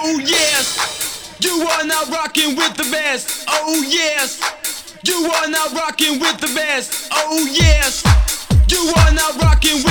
Oh yes, you are now rocking with the best. Oh yes, you are now rocking with the best. Oh yes, you are now rocking with